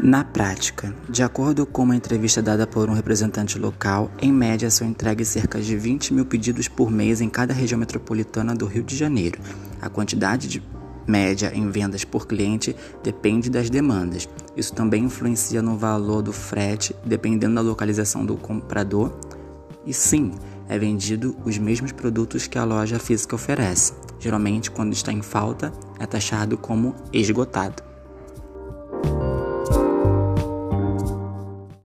Na prática, de acordo com uma entrevista dada por um representante local, em média são entregues cerca de 20 mil pedidos por mês em cada região metropolitana do Rio de Janeiro. A quantidade de média em vendas por cliente depende das demandas. Isso também influencia no valor do frete, dependendo da localização do comprador. E sim, é vendido os mesmos produtos que a loja física oferece. Geralmente, quando está em falta, é taxado como esgotado.